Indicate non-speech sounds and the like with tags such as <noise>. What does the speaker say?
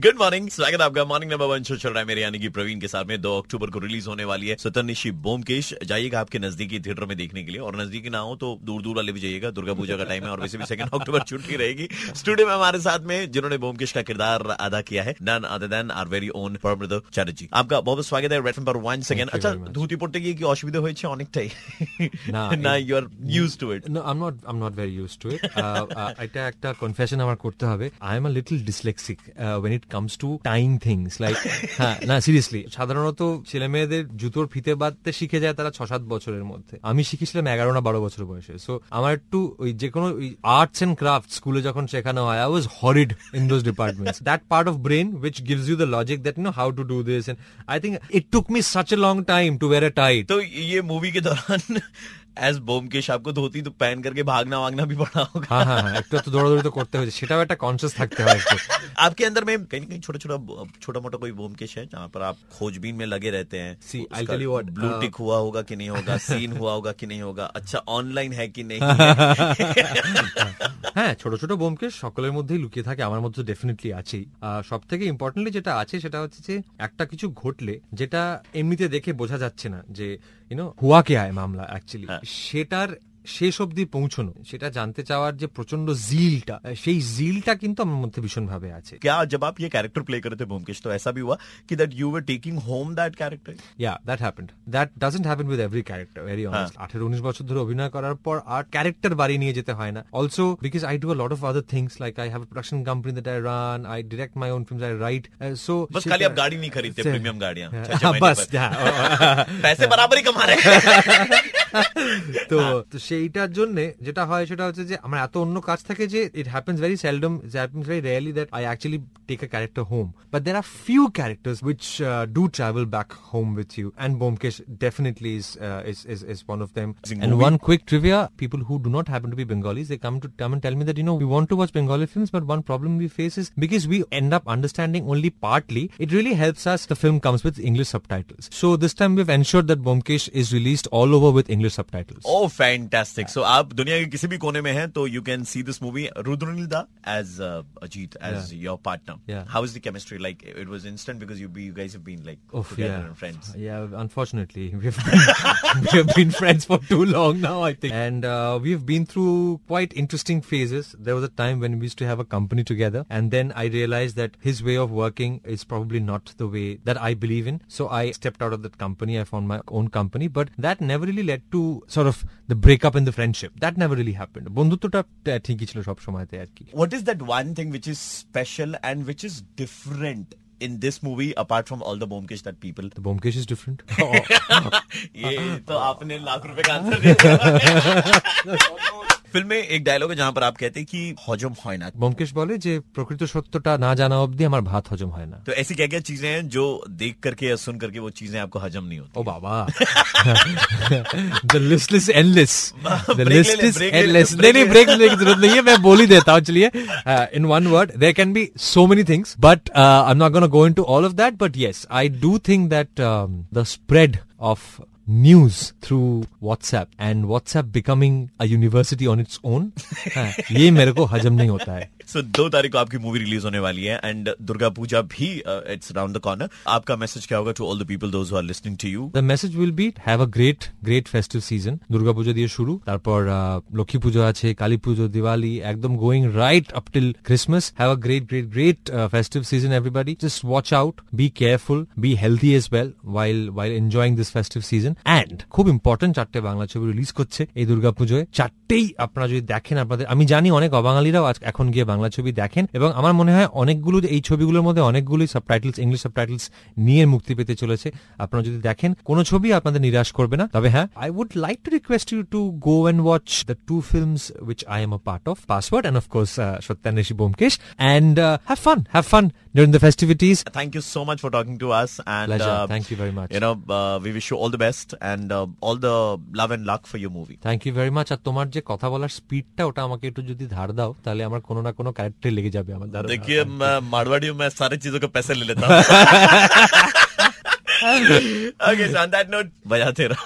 Good morning स्वागत आपका morning number one show चल रहा है मेरे यानी कि प्रवीण के साथ में दो अक्टूबर को रिलीज होने वाली है सतरनिशी बोमकेश जाइएगा आपके नजदीकी थिएटर में देखने के लिए और नजदीकी ना हो तो दूर दूर वाले भी जाइएगा दुर्गा पूजा का टाइम है और वैसे भी सेकंड अक्टूबर छुट्टी रहेगी स्टूडियो में हमारे साथ में जिन्होंने बोमकेश का किरदार अदा किया है none other than our very own परमृद Chatterjee आपका बहुत स्वागत है रेड पर वन सेकंड अच्छा ধুতি পড়তে গিয়ে কি অসুবিধা হয়েছে অনেকটাই না, না you are used to it No, I'm not. I'm not very used to it. Uh, uh, এটা একটা কনফেশন আমার করতে হবে I am a little dyslexic when it comes to tying things like হ্যাঁ না সিরিয়াসলি সাধারণত ছেলে মেয়েদের জুতোর ফিতে বাঁধতে শিখে যায় তারা ছ সাত বছরের মধ্যে আমি শিখেছিলাম এগারো না বারো বছর বয়সে সো আমার একটু ওই যে কোনো আর্টস এন্ড ক্রাফট স্কুলে যখন শেখানো হয় I was horrid in those departments that part of brain which gives you the logic that know how to do this and I think it took me such a long time to wear a tie तो ये movie के दौरान as Byomkesh आपको धोती तो पहन करके भागना वागना भी पड़ा होगा হ্যাঁ হ্যাঁ হ্যাঁ একটু তো দৌড়াদৌড়ি তো করতে হয়েছে সেটাও একটা কনসিয়াস থাকতে হয় একটু आपके अंदर में कहीं ना कहीं छोटा छोटा छोटा मोटा कोई बोमकेश है जहाँ पर आप खोजबीन में लगे रहते हैं See, I'll tell you what, blue uh, tick हुआ होगा कि नहीं होगा सीन हुआ होगा कि नहीं होगा अच्छा ऑनलाइन है कि नहीं হ্যাঁ ছোট ছোট বোমকেশ সকলের মধ্যেই লুকিয়ে থাকে আমার মধ্যে ডেফিনেটলি আছেই সব থেকে ইম্পর্টেন্টলি যেটা আছে সেটা হচ্ছে যে একটা কিছু ঘটলে যেটা এমনিতে দেখে বোঝা যাচ্ছে না যে ইউনো হুয়া কে আয় মামলা অ্যাকচুয়ালি সেটার শেষ অবধি পৌঁছনো সেটা জানতে চাওয়ার যে প্রচন্ড জিলটা সেই জিলটা কিন্তু আমার মধ্যে ভীষণ ভাবে আছে क्या जब आप ये कैरेक्टर प्ले करते थे बोमकेश तो ऐसा भी हुआ कि that you were taking home that character Yeah, that happened. That doesn't happen with every character, very honest. আঠেরো উনিশ বছর ধরে অভিনয় করার পর আর ক্যারেক্টার বাড়ি নিয়ে যেতে হয় না also because I do a lot of other things like I have production company that I run I direct my own films I write so बस खाली आप गाड़ी नहीं खरीदते प्रीमियम गाड़ियां छह छह हाँ, महीने बस पर। हाँ, पैसे बराबर ही कमा रहे हैं <laughs> তো তো সেইটার জন্য যেটা হয় সেটা হচ্ছে যে আমার এত অন্য কাজ থাকে যে it happens very seldom it happens very rarely that I actually take a character home but there are few characters which do travel back home with you and Byomkesh definitely is, uh, is is is one of them. Amazing And movie. one quick trivia: people who do not happen to be Bengalis, they come to come and tell me that you know we want to watch Bengali films, but one problem we face is because we end up understanding only partly. It really helps us. The film comes with English subtitles, so this time we've ensured that Bomkesh is released all over with English subtitles. Oh, fantastic! So आप दुनिया के किसी भी कोने में हैं तो you can see this movie Rudranilda as uh, Ajit as your partner. Yeah. How is the chemistry like? It was instant because you be you guys have been like Oh, together yeah. and friends. Yeah, unfortunately, <laughs> <laughs> we've been, we've been friends for too long now, I think. And uh, we've been through quite interesting phases. There was a time when we used to have a company together, and then I realized that his way of working is probably not the way that I believe in. So I stepped out of that company. I found my own company, but that never really led to sort of the breakup in the friendship. That never really happened. বন্ধুত্বটা আহ, ঠিকই ছিল সব সময়তে আর কি What is that one thing which is special and which is different in this movie apart from all the Bomkesh that people? The Bomkesh is different. ये तो आपने लाख रुपए का आंसर दिया फिल्म में एक डायलॉग है जहां पर आप कहते हैं कि हजम হয় না বোমকেশ বলে যে প্রকৃত সত্যটা না জানা অবধি আমার ভাত হজম হয় না तो ऐसी क्या क्या चीजें हैं जो देख करके या सुन करके वो चीजें आपको हजम नहीं होती Oh, Baba. the list is endless. The Break list ले ले, is break ले ले, endless. break नहीं नहीं ले ले। ब्रेक लेने की जरूरत नहीं है मैं बोल ही देता हूँ चलिए in one word there can be so many things but I am not gonna go into all of that but yes I do think that the spread of news through WhatsApp and WhatsApp becoming a university on its own हाँ, ये मेरे को हजम नहीं होता है सो दो तारीख को आपकी मूवी रिलीज होने वाली है एंड दुर्गा पूजा भी इट्स राउंड द कॉर्नर आपका मैसेज क्या होगा to all the people those who are listening to you the message will be have a great great festive season Durga Pujo দিয়ে শুরু তারপর আহ, লক্ষ্মী পুজো আছে কালী পুজো দিওয়ালি একদম going right up till Christmas have a great great great festive season everybody just watch out be careful be healthy as well while while enjoying this festive season and খুব important চারটে বাংলা ছবি release করছে এই দুর্গাপুজোয় চারটেই আপনারা যদি দেখেন আপনাদের আমি জানি অনেক অবাঙালিরাও আজ এখন গিয়ে বাংলা ছবি দেখেন এবং আমার মনে হয় অনেকগুলো এই ছবিগুলোর মধ্যে অনেকগুলোই সাবটাইটেলস ইংলিশ সাবটাইটেলস নিয়ে মুক্তি পেতে চলেছে। আপনারা যদি দেখেন, কোন ছবি আপনাদের নিরাশ করবে না। তবে হ্যাঁ I would like to request you to go and watch the two films which I am a part of Password and of course Satyanweshi Byomkesh and have fun have fun during the festivities Thank you so much for talking to us and Pleasure. uh, Thank you very much. You know, uh, we wish you all the best and uh, all the love and luck for your movie. Thank you very much আর তোমার যে কথা বলার স্পিডটা ওটা আমাকে একটু যদি ধার দাও তাহলে আমার কোনো না কোনো ক্যারেক্টারে লেগে যাবে আমার ধারণা। देखिए मैं मारवाड़ी हूँ मैं सारी चीजों के पैसे ले लेता हूँ okay, so on that note, बजाते रहो